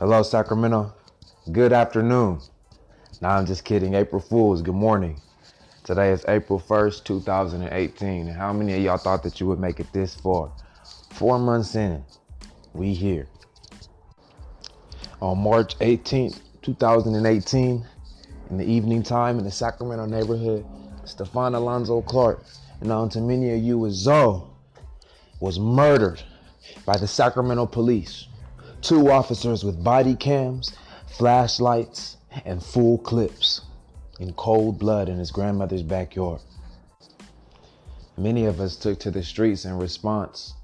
Hello, Sacramento. Good afternoon. Nah, I'm just kidding. April Fools, good morning. Today is April 1st, 2018. And how many of y'all thought that you would make it this far? Four months in, we here. On March 18th, 2018, in the evening time in the Sacramento neighborhood, Stephon Alonzo Clark, and known to many of you as Zoe, was murdered by the Sacramento police. Two officers with body cams, flashlights, and full clips in cold blood in his grandmother's backyard. Many of us took to the streets in response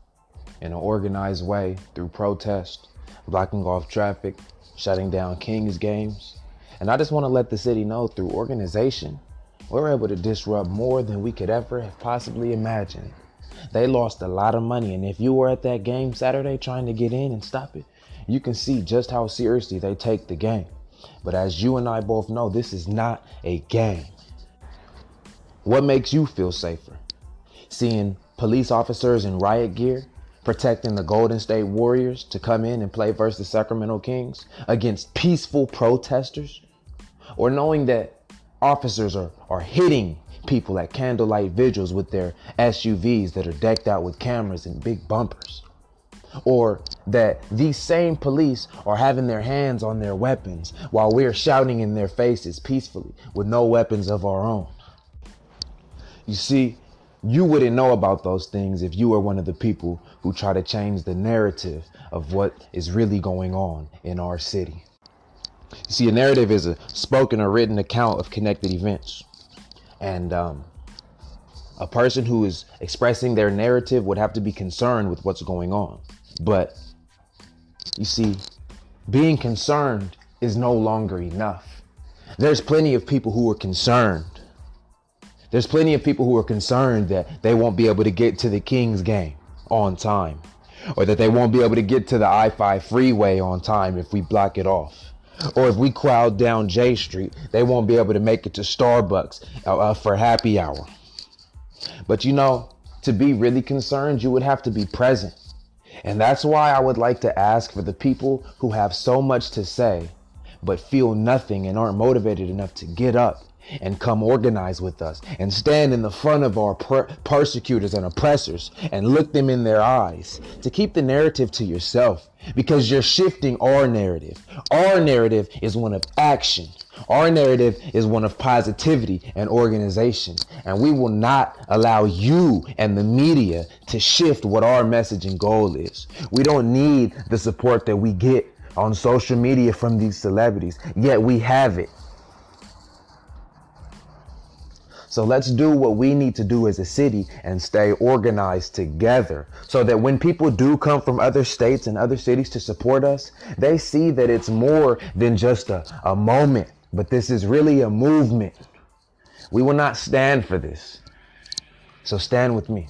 in an organized way through protest, blocking off traffic, shutting down Kings games. And I just want to let the city know through organization, we're able to disrupt more than we could ever have possibly imagined. They lost a lot of money. And if you were at that game Saturday trying to get in and stop it, you can see just how seriously they take the game. But as you and I both know, this is not a game. What makes you feel safer? Seeing police officers in riot gear protecting the Golden State Warriors to come in and play versus the Sacramento Kings against peaceful protesters? Or knowing that officers are, are hitting people at candlelight vigils with their SUVs that are decked out with cameras and big bumpers? Or that these same police are having their hands on their weapons while we're shouting in their faces peacefully with no weapons of our own? You see, you wouldn't know about those things if you were one of the people who try to change the narrative of what is really going on in our city. You see, a narrative is a spoken or written account of connected events. And um, a person who is expressing their narrative would have to be concerned with what's going on. But you see, being concerned is no longer enough. There's plenty of people who are concerned. There's plenty of people who are concerned that they won't be able to get to the Kings game on time, or that they won't be able to get to the I 5 freeway on time if we block it off. Or if we crowd down J Street, they won't be able to make it to Starbucks uh, uh, for happy hour. But you know, to be really concerned, you would have to be present. And that's why I would like to ask for the people who have so much to say, but feel nothing and aren't motivated enough to get up and come organize with us and stand in the front of our per- persecutors and oppressors and look them in their eyes to keep the narrative to yourself because you're shifting our narrative. Our narrative is one of action. Our narrative is one of positivity and organization. And we will not allow you and the media to shift what our message and goal is. We don't need the support that we get on social media from these celebrities, yet we have it. So let's do what we need to do as a city and stay organized together so that when people do come from other states and other cities to support us, they see that it's more than just a, a moment, but this is really a movement. We will not stand for this. So stand with me.